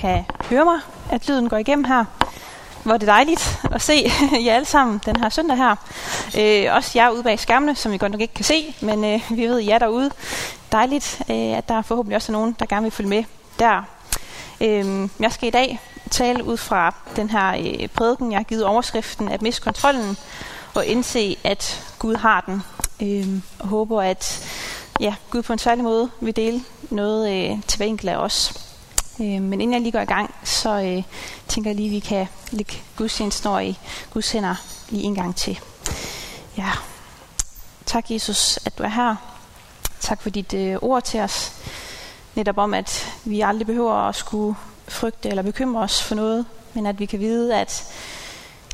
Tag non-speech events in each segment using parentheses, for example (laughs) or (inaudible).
kan høre mig, at lyden går igennem her. Hvor er det dejligt at se (laughs) jer alle sammen den her søndag her. Øh, også jer ude bag skærmene, som I godt nok ikke kan se, men øh, vi ved jer derude. Dejligt, øh, at der forhåbentlig også er nogen, der gerne vil følge med der. Øh, jeg skal i dag tale ud fra den her øh, prædiken, jeg har givet overskriften at miste kontrollen og indse, at Gud har den. Øh, og håber, at ja, Gud på en særlig måde vil dele noget øh, til hver enkelt af os. Øh, men inden jeg lige går i gang, så øh, tænker jeg lige, at vi kan lægge gudstjenesten over i Guds hænder lige en gang til. Ja. Tak Jesus, at du er her. Tak for dit øh, ord til os. Netop om, at vi aldrig behøver at skulle frygte eller bekymre os for noget, men at vi kan vide, at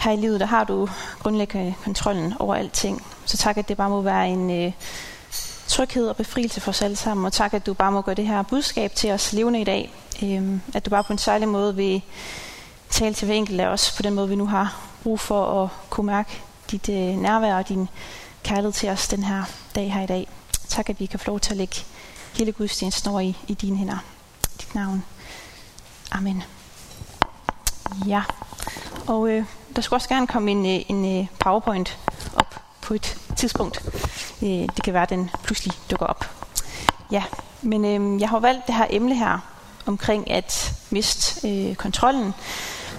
her i livet, der har du grundlæggende kontrollen over alting. Så tak, at det bare må være en øh, tryghed og befrielse for os alle sammen, og tak, at du bare må gøre det her budskab til os levende i dag, Øhm, at du bare på en særlig måde vil tale til hver enkelt af os på den måde, vi nu har brug for at kunne mærke dit øh, nærvær og din kærlighed til os den her dag her i dag. Tak, at vi kan få lov til at lægge hele gudstjenesten over i, i dine hænder. I dit navn. Amen. Ja, og øh, der skulle også gerne komme en, øh, en øh, PowerPoint op på et tidspunkt. Øh, det kan være, at den pludselig dukker op. Ja, men øh, jeg har valgt det her emne her, omkring at miste øh, kontrollen.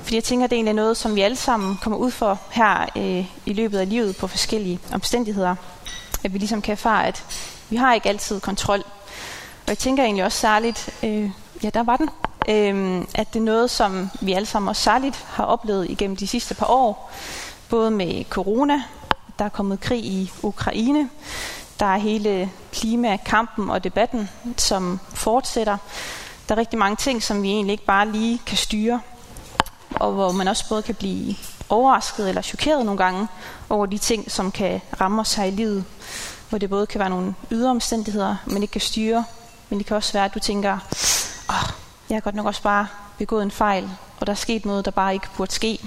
Fordi jeg tænker, at det er egentlig noget, som vi alle sammen kommer ud for her øh, i løbet af livet på forskellige omstændigheder. At vi ligesom kan erfare, at vi har ikke altid kontrol. Og jeg tænker egentlig også særligt, øh, ja, der var den, øh, at det er noget, som vi alle sammen også særligt har oplevet igennem de sidste par år. Både med corona, der er kommet krig i Ukraine, der er hele klimakampen og debatten, som fortsætter. Der er rigtig mange ting, som vi egentlig ikke bare lige kan styre, og hvor man også både kan blive overrasket eller chokeret nogle gange over de ting, som kan ramme os her i livet. Hvor det både kan være nogle ydre omstændigheder, man ikke kan styre, men det kan også være, at du tænker, åh, jeg har godt nok også bare begået en fejl, og der er sket noget, der bare ikke burde ske.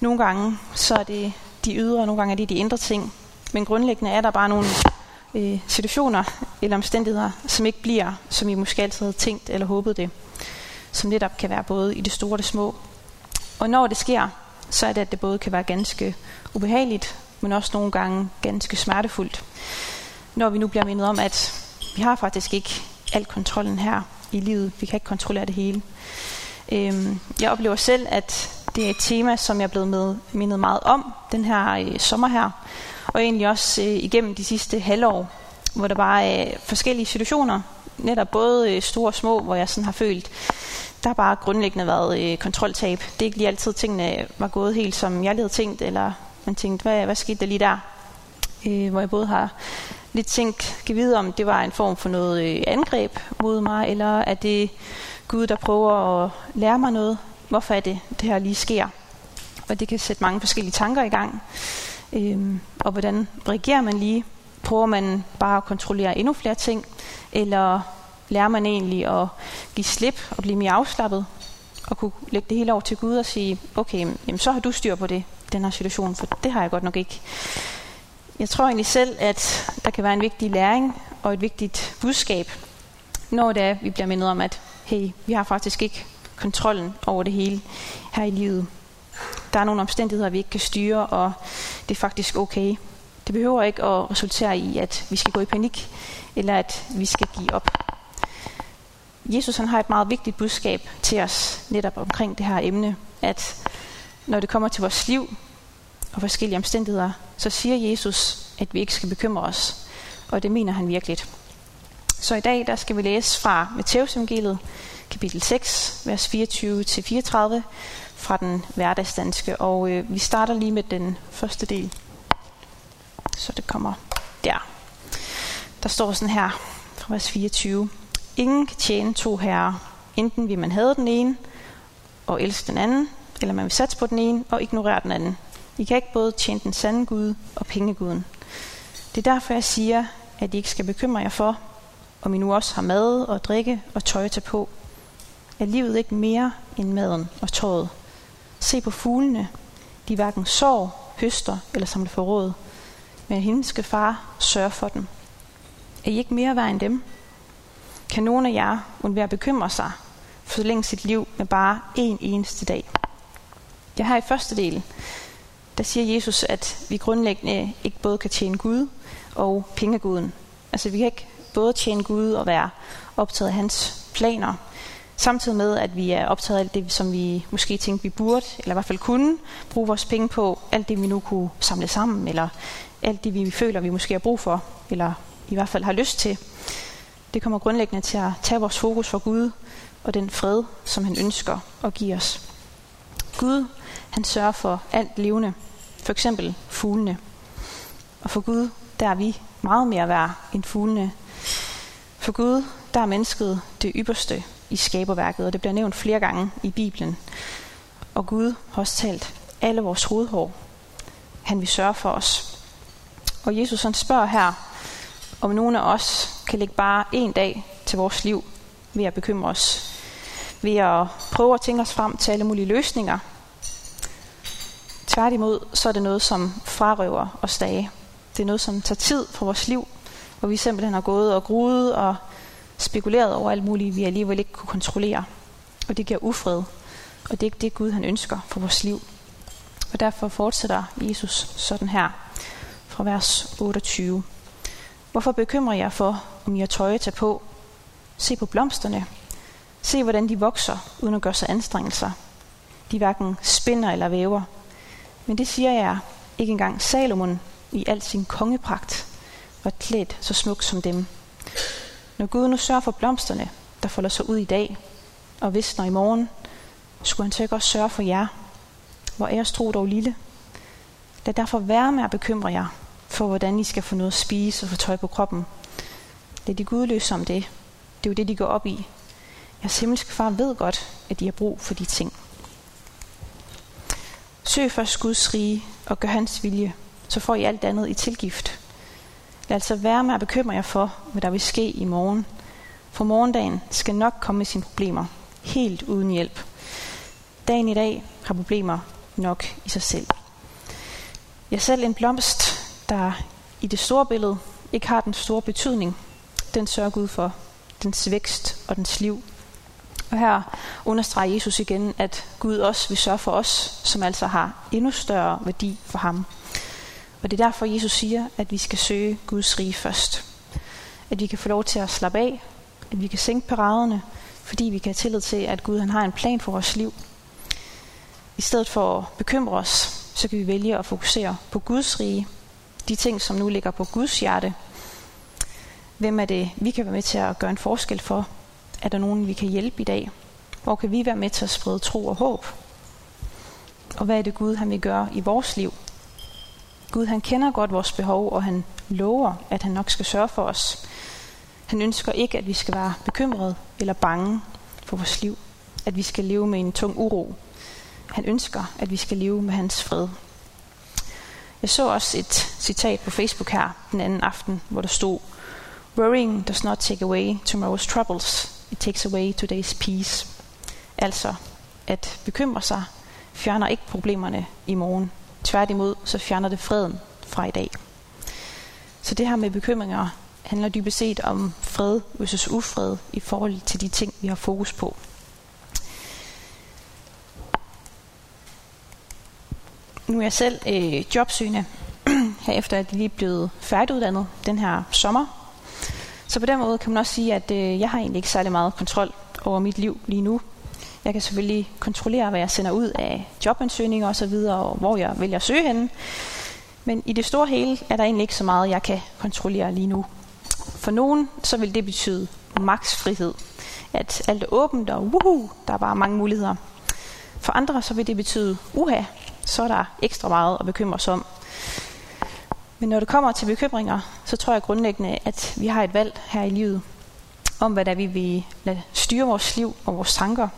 Nogle gange så er det de ydre, og nogle gange er det de indre ting. Men grundlæggende er der bare nogle øh, situationer eller omstændigheder, som ikke bliver, som I måske altid havde tænkt eller håbet det. Som netop kan være både i det store og det små. Og når det sker, så er det, at det både kan være ganske ubehageligt, men også nogle gange ganske smertefuldt. Når vi nu bliver mindet om, at vi har faktisk ikke al kontrollen her i livet. Vi kan ikke kontrollere det hele. Øhm, jeg oplever selv, at det er et tema, som jeg er blevet med, mindet meget om den her øh, sommer her og egentlig også øh, igennem de sidste halvår, hvor der bare er forskellige situationer, netop både øh, store og små, hvor jeg sådan har følt, der har bare grundlæggende været øh, kontroltab. Det er ikke lige altid, tingene var gået helt, som jeg havde tænkt, eller man tænkte, hvad, hvad skete der lige der? Øh, hvor jeg både har lidt tænkt, kan vide om det var en form for noget øh, angreb mod mig, eller er det Gud, der prøver at lære mig noget? Hvorfor er det, det her lige sker? Og det kan sætte mange forskellige tanker i gang. Øhm, og hvordan reagerer man lige? Prøver man bare at kontrollere endnu flere ting? Eller lærer man egentlig at give slip og blive mere afslappet? Og kunne lægge det hele over til Gud og sige, okay, jamen, så har du styr på det, den her situation, for det har jeg godt nok ikke. Jeg tror egentlig selv, at der kan være en vigtig læring og et vigtigt budskab, når det er, vi bliver mindet om, at hey, vi har faktisk ikke kontrollen over det hele her i livet der er nogle omstændigheder, vi ikke kan styre, og det er faktisk okay. Det behøver ikke at resultere i, at vi skal gå i panik, eller at vi skal give op. Jesus han har et meget vigtigt budskab til os netop omkring det her emne, at når det kommer til vores liv og forskellige omstændigheder, så siger Jesus, at vi ikke skal bekymre os. Og det mener han virkelig. Så i dag der skal vi læse fra Matteusevangeliet, kapitel 6, vers 24-34, fra den hverdagsdanske. Og øh, vi starter lige med den første del. Så det kommer der. Der står sådan her fra vers 24. Ingen kan tjene to herrer. Enten vil man have den ene og elske den anden, eller man vil satse på den ene og ignorere den anden. I kan ikke både tjene den sande Gud og pengeguden. Det er derfor, jeg siger, at I ikke skal bekymre jer for, om I nu også har mad og drikke og tøj til på. Er livet ikke mere end maden og tøjet? Se på fuglene. De hverken sår, høster eller samler forråd. Men himmelske far sørger for dem. Er I ikke mere værd end dem? Kan nogen af jer undvære bekymre sig? forlænge sit liv med bare en eneste dag. Jeg har i første del, der siger Jesus, at vi grundlæggende ikke både kan tjene Gud og pengeguden. Altså vi kan ikke både tjene Gud og være optaget af hans planer, samtidig med, at vi er optaget af alt det, som vi måske tænkte, vi burde, eller i hvert fald kunne bruge vores penge på, alt det, vi nu kunne samle sammen, eller alt det, vi føler, vi måske har brug for, eller i hvert fald har lyst til. Det kommer grundlæggende til at tage vores fokus for Gud og den fred, som han ønsker at give os. Gud, han sørger for alt levende, for eksempel fuglene. Og for Gud, der er vi meget mere værd end fuglene. For Gud, der er mennesket det ypperste i skaberværket, og det bliver nævnt flere gange i Bibelen. Og Gud har også talt alle vores hovedhår. Han vil sørge for os. Og Jesus han spørger her, om nogen af os kan lægge bare en dag til vores liv ved at bekymre os. Ved at prøve at tænke os frem til alle mulige løsninger. Tværtimod, så er det noget, som frarøver os dage. Det er noget, som tager tid fra vores liv, hvor vi simpelthen har gået og gruet og spekuleret over alt muligt, vi alligevel ikke kunne kontrollere. Og det giver ufred. Og det er ikke det, Gud han ønsker for vores liv. Og derfor fortsætter Jesus sådan her fra vers 28. Hvorfor bekymrer jeg for, om I har tøj at tage på? Se på blomsterne. Se, hvordan de vokser, uden at gøre sig anstrengelser. De hverken spinder eller væver. Men det siger jeg, ikke engang Salomon i al sin kongepragt var klædt så smukt som dem. Når Gud nu sørger for blomsterne, der folder sig ud i dag, og visner i morgen, skulle han så ikke også sørge for jer, hvor æres tro dog lille. Lad derfor være med at bekymre jer for, hvordan I skal få noget at spise og få tøj på kroppen. Lad de gudløse om det. Det er jo det, de går op i. Jeres himmelske far ved godt, at de har brug for de ting. Søg først Guds rige og gør hans vilje, så får I alt andet i tilgift. Lad altså være med at bekymre jer for, hvad der vil ske i morgen. For morgendagen skal nok komme med sine problemer, helt uden hjælp. Dagen i dag har problemer nok i sig selv. Jeg selv en blomst, der i det store billede ikke har den store betydning, den sørger Gud for, dens vækst og dens liv. Og her understreger Jesus igen, at Gud også vil sørge for os, som altså har endnu større værdi for ham. Og det er derfor, Jesus siger, at vi skal søge Guds rige først. At vi kan få lov til at slappe af, at vi kan sænke paraderne, fordi vi kan have tillid til, at Gud han har en plan for vores liv. I stedet for at bekymre os, så kan vi vælge at fokusere på Guds rige, de ting, som nu ligger på Guds hjerte. Hvem er det, vi kan være med til at gøre en forskel for? Er der nogen, vi kan hjælpe i dag? Hvor kan vi være med til at sprede tro og håb? Og hvad er det Gud, han vil gøre i vores liv? Gud han kender godt vores behov, og han lover, at han nok skal sørge for os. Han ønsker ikke, at vi skal være bekymrede eller bange for vores liv. At vi skal leve med en tung uro. Han ønsker, at vi skal leve med hans fred. Jeg så også et citat på Facebook her den anden aften, hvor der stod, Worrying does not take away tomorrow's troubles. It takes away today's peace. Altså, at bekymre sig fjerner ikke problemerne i morgen. Tværtimod, så fjerner det freden fra i dag. Så det her med bekymringer handler dybest set om fred versus ufred i forhold til de ting, vi har fokus på. Nu er jeg selv øh, jobsøgende, (clears throat) herefter at jeg lige blevet færdiguddannet den her sommer. Så på den måde kan man også sige, at øh, jeg har egentlig ikke særlig meget kontrol over mit liv lige nu. Jeg kan selvfølgelig kontrollere, hvad jeg sender ud af jobansøgninger osv., og hvor jeg vælger at søge henne. Men i det store hele er der egentlig ikke så meget, jeg kan kontrollere lige nu. For nogen så vil det betyde maks frihed. At alt er åbent, og woohoo, der er bare mange muligheder. For andre så vil det betyde uha, så er der ekstra meget at bekymre sig om. Men når det kommer til bekymringer, så tror jeg grundlæggende, at vi har et valg her i livet om, hvad der vi vil lade styre vores liv og vores tanker.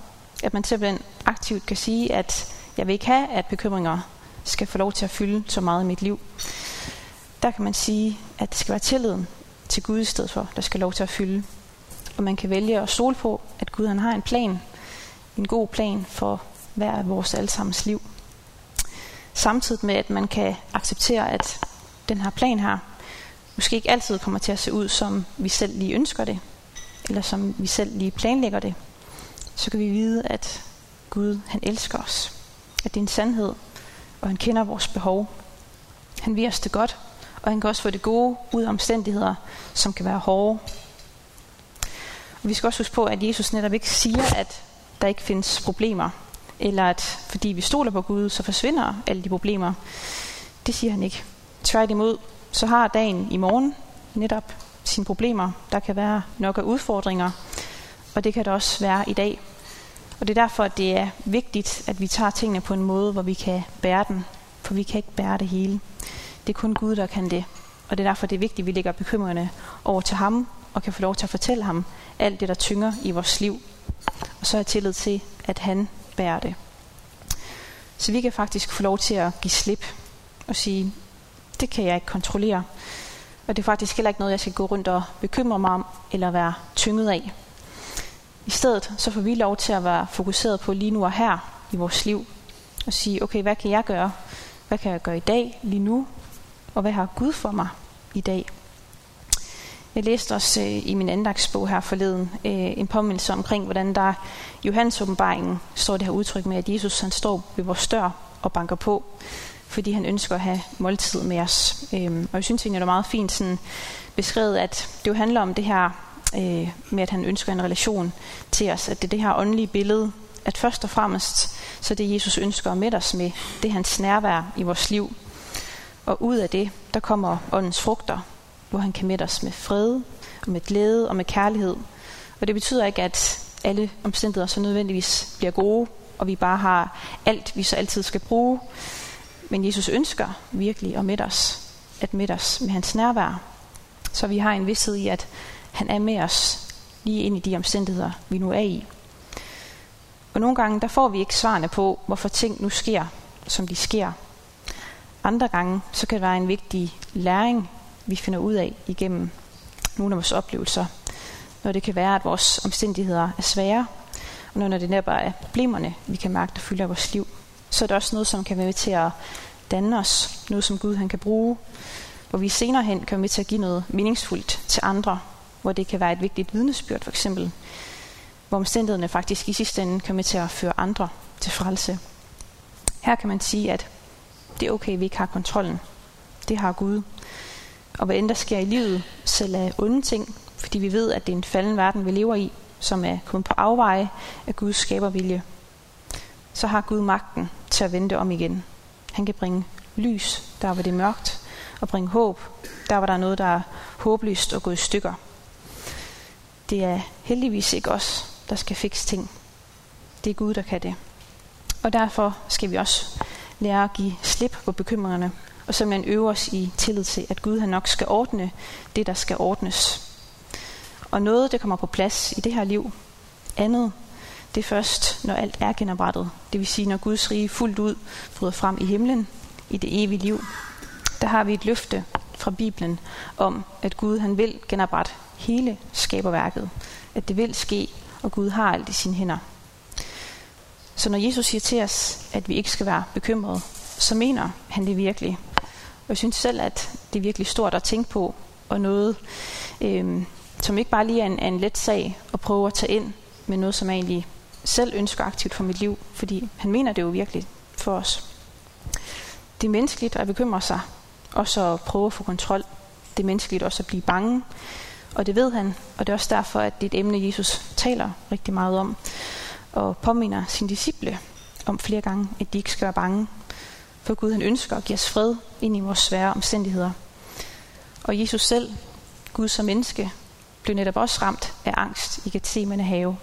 At man simpelthen aktivt kan sige, at jeg vil ikke have, at bekymringer skal få lov til at fylde så meget i mit liv. Der kan man sige, at det skal være tilliden til Gud i stedet for, der skal lov til at fylde. Og man kan vælge at stole på, at Gud han har en plan, en god plan for hver af vores allesammens liv. Samtidig med, at man kan acceptere, at den her plan her måske ikke altid kommer til at se ud, som vi selv lige ønsker det, eller som vi selv lige planlægger det så kan vi vide, at Gud, han elsker os. At det er en sandhed, og han kender vores behov. Han vil os det godt, og han kan også få det gode ud af omstændigheder, som kan være hårde. Og vi skal også huske på, at Jesus netop ikke siger, at der ikke findes problemer, eller at fordi vi stoler på Gud, så forsvinder alle de problemer. Det siger han ikke. Tværtimod, så har dagen i morgen netop sine problemer. Der kan være nok af udfordringer, og det kan det også være i dag. Og det er derfor, at det er vigtigt, at vi tager tingene på en måde, hvor vi kan bære den. For vi kan ikke bære det hele. Det er kun Gud, der kan det. Og det er derfor, det er vigtigt, at vi lægger bekymringerne over til ham, og kan få lov til at fortælle ham alt det, der tynger i vores liv. Og så er jeg tillid til, at han bærer det. Så vi kan faktisk få lov til at give slip og sige, det kan jeg ikke kontrollere. Og det er faktisk heller ikke noget, jeg skal gå rundt og bekymre mig om, eller være tynget af. I stedet så får vi lov til at være fokuseret på lige nu og her i vores liv. Og sige, okay, hvad kan jeg gøre? Hvad kan jeg gøre i dag, lige nu? Og hvad har Gud for mig i dag? Jeg læste også øh, i min andagsbog her forleden øh, en påmindelse omkring, hvordan der i Johannes åbenbaringen står det her udtryk med, at Jesus han står ved vores dør og banker på, fordi han ønsker at have måltid med os. Øh, og jeg synes egentlig, det er meget fint sådan beskrevet, at det jo handler om det her øh, med, at han ønsker en relation til os, at det er det her åndelige billede, at først og fremmest, så det Jesus ønsker at mætte os med, det er hans nærvær i vores liv. Og ud af det, der kommer åndens frugter, hvor han kan mætte os med fred, og med glæde og med kærlighed. Og det betyder ikke, at alle omstændigheder så nødvendigvis bliver gode, og vi bare har alt, vi så altid skal bruge. Men Jesus ønsker virkelig at mætte os, at mætte os med hans nærvær. Så vi har en vidshed i, at han er med os lige ind i de omstændigheder, vi nu er i. Og nogle gange, der får vi ikke svarene på, hvorfor ting nu sker, som de sker. Andre gange, så kan det være en vigtig læring vi finder ud af igennem nogle af vores oplevelser. Når det kan være, at vores omstændigheder er svære, og når det netop er problemerne, vi kan mærke, der fylder vores liv, så er det også noget, som kan være med til at danne os. Noget, som Gud han kan bruge, hvor vi senere hen kan være med til at give noget meningsfuldt til andre, hvor det kan være et vigtigt vidnesbyrd for eksempel, hvor omstændighederne faktisk i sidste ende kan med til at føre andre til frelse. Her kan man sige, at det er okay, at vi ikke har kontrollen. Det har Gud. Og hvad end der sker i livet, selv af onde ting, fordi vi ved, at det er en falden verden, vi lever i, som er kun på afveje af Guds skabervilje, så har Gud magten til at vende om igen. Han kan bringe lys, der hvor det er mørkt, og bringe håb, der hvor der er noget, der er håbløst og gået i stykker. Det er heldigvis ikke os, der skal fikse ting. Det er Gud, der kan det. Og derfor skal vi også lære at give slip på bekymringerne og simpelthen øve os i tillid til, at Gud han nok skal ordne det, der skal ordnes. Og noget, det kommer på plads i det her liv. Andet, det er først, når alt er genoprettet. Det vil sige, når Guds rige fuldt ud bryder frem i himlen, i det evige liv. Der har vi et løfte fra Bibelen om, at Gud han vil genoprette hele skaberværket. At det vil ske, og Gud har alt i sine hænder. Så når Jesus siger til os, at vi ikke skal være bekymrede, så mener han det virkelig. Og jeg synes selv, at det er virkelig stort at tænke på, og noget, øhm, som ikke bare lige er en, er en let sag at prøve at tage ind, men noget, som jeg egentlig selv ønsker aktivt for mit liv, fordi han mener det jo virkelig for os. Det er menneskeligt at bekymre sig, og så prøve at få kontrol. Det er menneskeligt også at blive bange, og det ved han, og det er også derfor, at det er et emne, Jesus taler rigtig meget om, og påminder sine disciple om flere gange, at de ikke skal være bange, for Gud han ønsker at give os fred ind i vores svære omstændigheder. Og Jesus selv, Gud som menneske, blev netop også ramt af angst i Gethsemane have.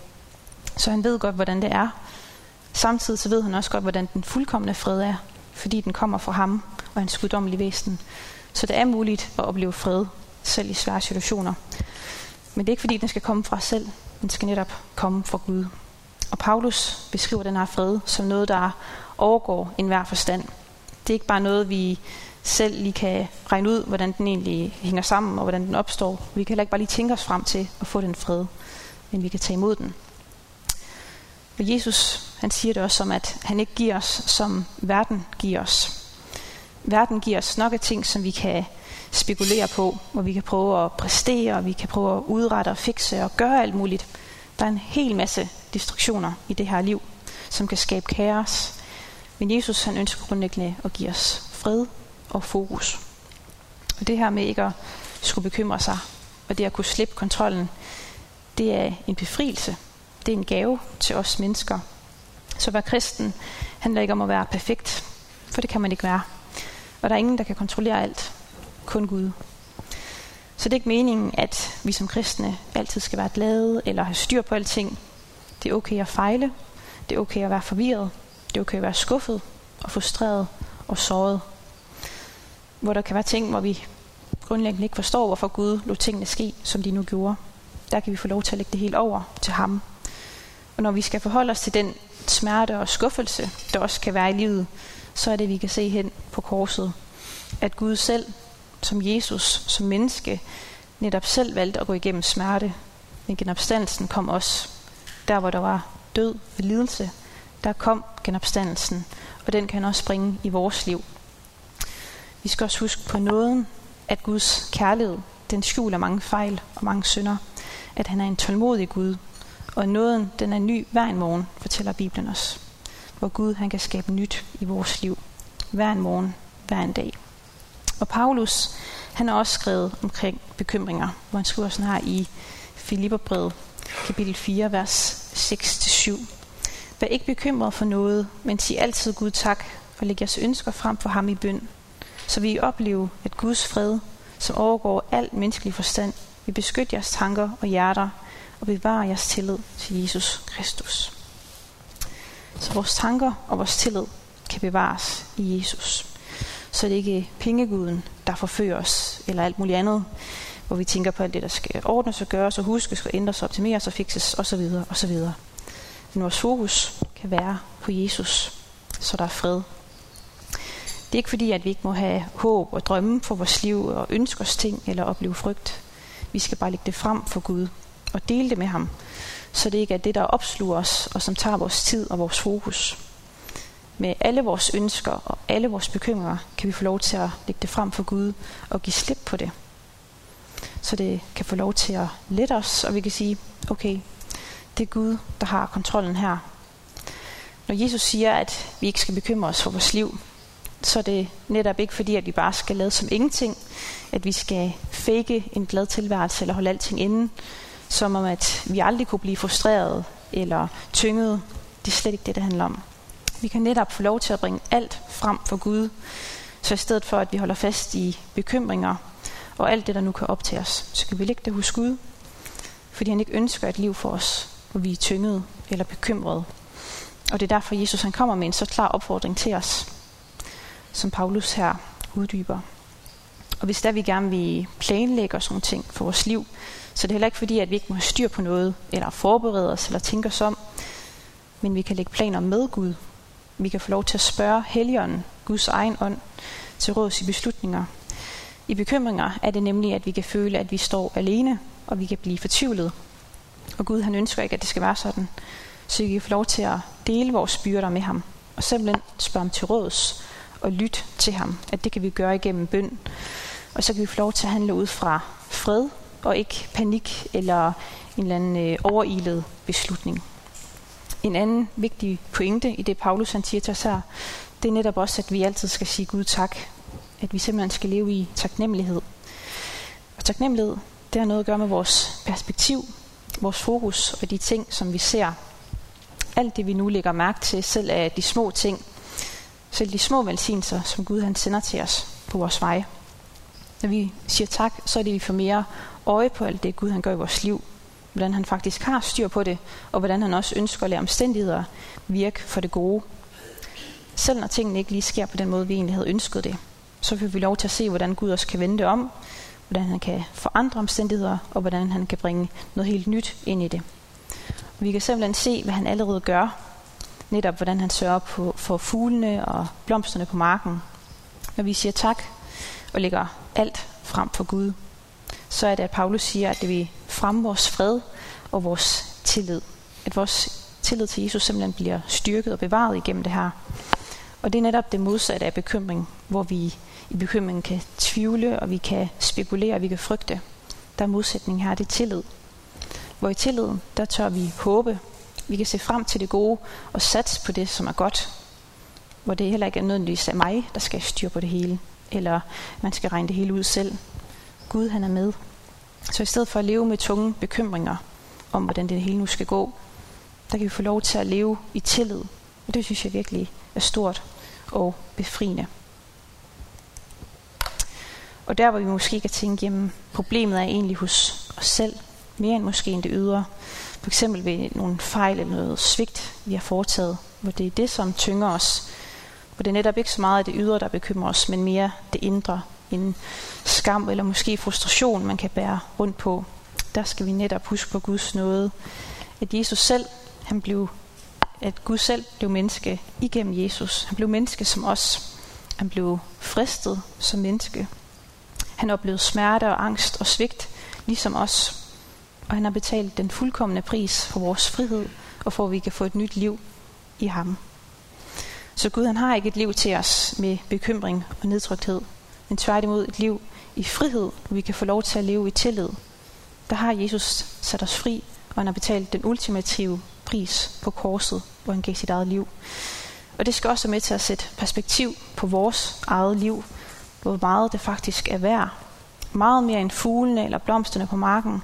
Så han ved godt, hvordan det er. Samtidig så ved han også godt, hvordan den fuldkommende fred er, fordi den kommer fra ham og hans guddommelige væsen. Så det er muligt at opleve fred, selv i svære situationer. Men det er ikke fordi, den skal komme fra os selv. Den skal netop komme fra Gud. Og Paulus beskriver den her fred som noget, der overgår enhver forstand. Det er ikke bare noget, vi selv lige kan regne ud, hvordan den egentlig hænger sammen, og hvordan den opstår. Vi kan heller ikke bare lige tænke os frem til at få den fred, men vi kan tage imod den. Og Jesus, han siger det også som, at han ikke giver os, som verden giver os. Verden giver os nok af ting, som vi kan spekulere på, hvor vi kan prøve at præstere, og vi kan prøve at udrette og fikse og gøre alt muligt. Der er en hel masse distraktioner i det her liv, som kan skabe kaos. Men Jesus han ønsker grundlæggende at give os fred og fokus. Og det her med ikke at skulle bekymre sig, og det at kunne slippe kontrollen, det er en befrielse. Det er en gave til os mennesker. Så at være kristen handler ikke om at være perfekt, for det kan man ikke være. Og der er ingen, der kan kontrollere alt. Kun Gud. Så det er ikke meningen, at vi som kristne altid skal være glade eller have styr på alting. Det er okay at fejle. Det er okay at være forvirret. Det er okay at være skuffet og frustreret og såret. Hvor der kan være ting, hvor vi grundlæggende ikke forstår, hvorfor Gud lod tingene ske, som de nu gjorde. Der kan vi få lov til at lægge det helt over til ham. Og når vi skal forholde os til den smerte og skuffelse, der også kan være i livet, så er det, vi kan se hen på korset, at Gud selv, som Jesus, som menneske, netop selv valgte at gå igennem smerte. Men genopstandelsen kom også. Der, hvor der var død og lidelse, der kom genopstandelsen, og den kan også bringe i vores liv. Vi skal også huske på nåden, at Guds kærlighed, den skjuler mange fejl og mange synder. At han er en tålmodig Gud, og nåden, den er ny hver en morgen, fortæller Bibelen os. Hvor Gud, han kan skabe nyt i vores liv. Hver en morgen, hver en dag. Og Paulus, han har også skrevet omkring bekymringer, hvor han skriver sådan her i Filipperbrevet, kapitel 4, vers 6-7. Vær ikke bekymret for noget, men sig altid Gud tak, og læg jeres ønsker frem for ham i bøn, så vi oplever, at Guds fred, som overgår al menneskelig forstand, vil beskytte jeres tanker og hjerter og bevare jeres tillid til Jesus Kristus. Så vores tanker og vores tillid kan bevares i Jesus. Så det er ikke pengeguden, der forfører os, eller alt muligt andet, hvor vi tænker på alt det, der skal ordnes og gøres og huskes og ændres og optimeres og fikses osv. osv. Men vores fokus kan være på Jesus, så der er fred. Det er ikke fordi, at vi ikke må have håb og drømme for vores liv og ønske os ting eller opleve frygt. Vi skal bare lægge det frem for Gud og dele det med ham, så det ikke er det, der opsluger os og som tager vores tid og vores fokus. Med alle vores ønsker og alle vores bekymringer kan vi få lov til at lægge det frem for Gud og give slip på det. Så det kan få lov til at lette os, og vi kan sige, okay, det er Gud, der har kontrollen her. Når Jesus siger, at vi ikke skal bekymre os for vores liv, så er det netop ikke fordi, at vi bare skal lade som ingenting, at vi skal fake en glad tilværelse eller holde alting inde, som om at vi aldrig kunne blive frustreret eller tynget. Det er slet ikke det, det handler om. Vi kan netop få lov til at bringe alt frem for Gud, så i stedet for, at vi holder fast i bekymringer og alt det, der nu kan optage os, så kan vi lægge det hos Gud, fordi han ikke ønsker et liv for os, hvor vi er tynget eller bekymrede. Og det er derfor, Jesus han kommer med en så klar opfordring til os, som Paulus her uddyber. Og hvis der vi gerne vil planlægge os nogle ting for vores liv, så det er heller ikke fordi, at vi ikke må have styr på noget, eller forberede os, eller tænke os om, men vi kan lægge planer med Gud. Vi kan få lov til at spørge Helligånden, Guds egen ånd, til råds i beslutninger. I bekymringer er det nemlig, at vi kan føle, at vi står alene, og vi kan blive fortvivlet. Og Gud han ønsker ikke, at det skal være sådan. Så vi kan få lov til at dele vores byrder med ham, og simpelthen spørge ham til råds, og lytte til ham. At det kan vi gøre igennem bøn. Og så kan vi få lov til at handle ud fra fred, og ikke panik eller en eller anden øh, overilet beslutning. En anden vigtig pointe i det, Paulus han siger til os her, det er netop også, at vi altid skal sige Gud tak. At vi simpelthen skal leve i taknemmelighed. Og taknemmelighed, det har noget at gøre med vores perspektiv, vores fokus og de ting, som vi ser. Alt det, vi nu lægger mærke til, selv af de små ting, selv de små velsignelser, som Gud han sender til os på vores vej. Når vi siger tak, så er det, vi får mere øje på alt det, Gud han gør i vores liv. Hvordan han faktisk har styr på det, og hvordan han også ønsker at lade omstændigheder virke for det gode. Selv når tingene ikke lige sker på den måde, vi egentlig havde ønsket det, så får vi lov til at se, hvordan Gud også kan vende det om, hvordan han kan forandre omstændigheder, og hvordan han kan bringe noget helt nyt ind i det. Vi kan simpelthen se, hvad han allerede gør, netop hvordan han sørger på, for fuglene og blomsterne på marken. Når vi siger tak og lægger alt frem for Gud, så er det, at Paulus siger, at det vil fremme vores fred og vores tillid. At vores tillid til Jesus simpelthen bliver styrket og bevaret igennem det her. Og det er netop det modsatte af bekymring, hvor vi i bekymringen kan tvivle, og vi kan spekulere, og vi kan frygte. Der er modsætning her, det er tillid. Hvor i tilliden, der tør vi håbe. Vi kan se frem til det gode og satse på det, som er godt. Hvor det heller ikke er nødvendigvis af mig, der skal styre på det hele. Eller man skal regne det hele ud selv. Gud, han er med. Så i stedet for at leve med tunge bekymringer om, hvordan det hele nu skal gå, der kan vi få lov til at leve i tillid. Og det synes jeg virkelig er stort og befriende. Og der hvor vi måske kan tænke, jamen problemet er egentlig hos os selv, mere end måske end det ydre. For eksempel ved nogle fejl eller noget svigt, vi har foretaget, hvor det er det, som tynger os. Hvor det er netop ikke så meget af det ydre, der bekymrer os, men mere det indre. En skam eller måske frustration, man kan bære rundt på. Der skal vi netop huske på Guds nåde. At Jesus selv, han blev, at Gud selv blev menneske igennem Jesus. Han blev menneske som os. Han blev fristet som menneske. Han oplevede smerte og angst og svigt, ligesom os. Og han har betalt den fuldkommende pris for vores frihed, og for at vi kan få et nyt liv i ham. Så Gud han har ikke et liv til os med bekymring og nedtrykthed, men tværtimod et liv i frihed, hvor vi kan få lov til at leve i tillid. Der har Jesus sat os fri, og han har betalt den ultimative pris på korset, hvor han gav sit eget liv. Og det skal også være med til at sætte perspektiv på vores eget liv, hvor meget det faktisk er værd. Meget mere end fuglene eller blomsterne på marken.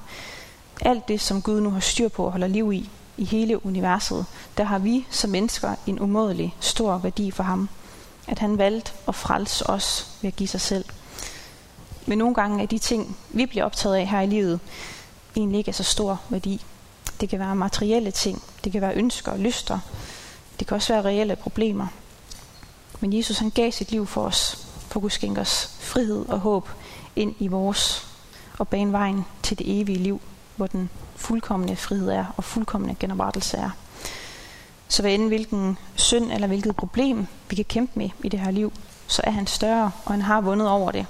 Alt det, som Gud nu har styr på og holder liv i, i hele universet, der har vi som mennesker en umådelig stor værdi for ham. At han valgte at frelse os ved at give sig selv. Men nogle gange er de ting, vi bliver optaget af her i livet, egentlig ikke af så stor værdi. Det kan være materielle ting, det kan være ønsker og lyster, det kan også være reelle problemer. Men Jesus han gav sit liv for os, for at skænke os frihed og håb ind i vores og bane vejen til det evige liv, hvor den fuldkommende frihed er og fuldkommende genoprettelse er. Så hvad end hvilken synd eller hvilket problem vi kan kæmpe med i det her liv, så er han større, og han har vundet over det.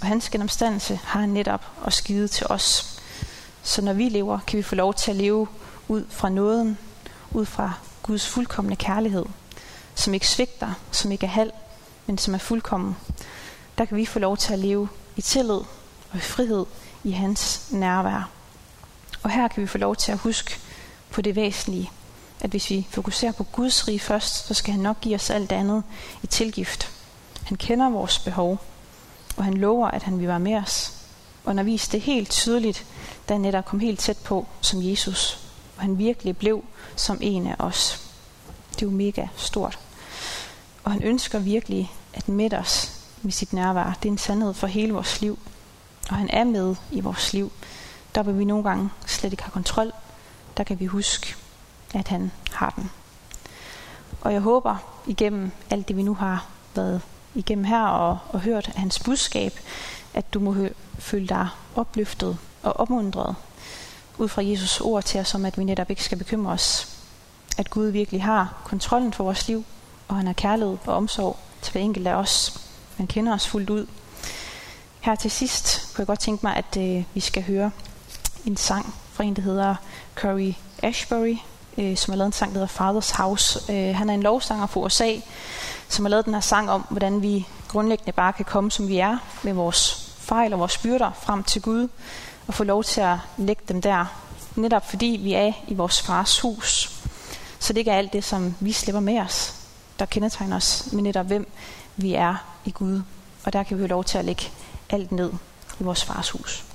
Og hans genomstandelse har han netop og skide til os. Så når vi lever, kan vi få lov til at leve ud fra nåden, ud fra Guds fuldkommende kærlighed, som ikke svigter, som ikke er halv, men som er fuldkommen. Der kan vi få lov til at leve i tillid og i frihed i hans nærvær. Og her kan vi få lov til at huske på det væsentlige, at hvis vi fokuserer på Guds rige først, så skal han nok give os alt andet i tilgift. Han kender vores behov, og han lover, at han vil være med os. Og når vist det helt tydeligt, da han netop kom helt tæt på som Jesus, og han virkelig blev som en af os. Det er jo mega stort. Og han ønsker virkelig at mætte os med sit nærvær. Det er en sandhed for hele vores liv. Og han er med i vores liv. Der vil vi nogle gange slet ikke have kontrol. Der kan vi huske, at han har den. Og jeg håber igennem alt det, vi nu har været igennem her og, og hørt af hans budskab, at du må hø- føle dig opløftet og opmuntret ud fra Jesus ord til os, om at vi netop ikke skal bekymre os. At Gud virkelig har kontrollen for vores liv, og han har kærlighed og omsorg til hver enkelt af os. Han kender os fuldt ud. Her til sidst kunne jeg godt tænke mig, at øh, vi skal høre en sang fra en, der hedder Curry Ashbury, øh, som har lavet en sang, der hedder Father's House. Øh, han er en lovsanger fra USA, som har lavet den her sang om, hvordan vi grundlæggende bare kan komme, som vi er, med vores fejl og vores byrder frem til Gud, og få lov til at lægge dem der, netop fordi vi er i vores fars hus. Så det ikke er alt det, som vi slipper med os, der kendetegner os, men netop hvem vi er i Gud. Og der kan vi have lov til at lægge alt ned i vores fars hus.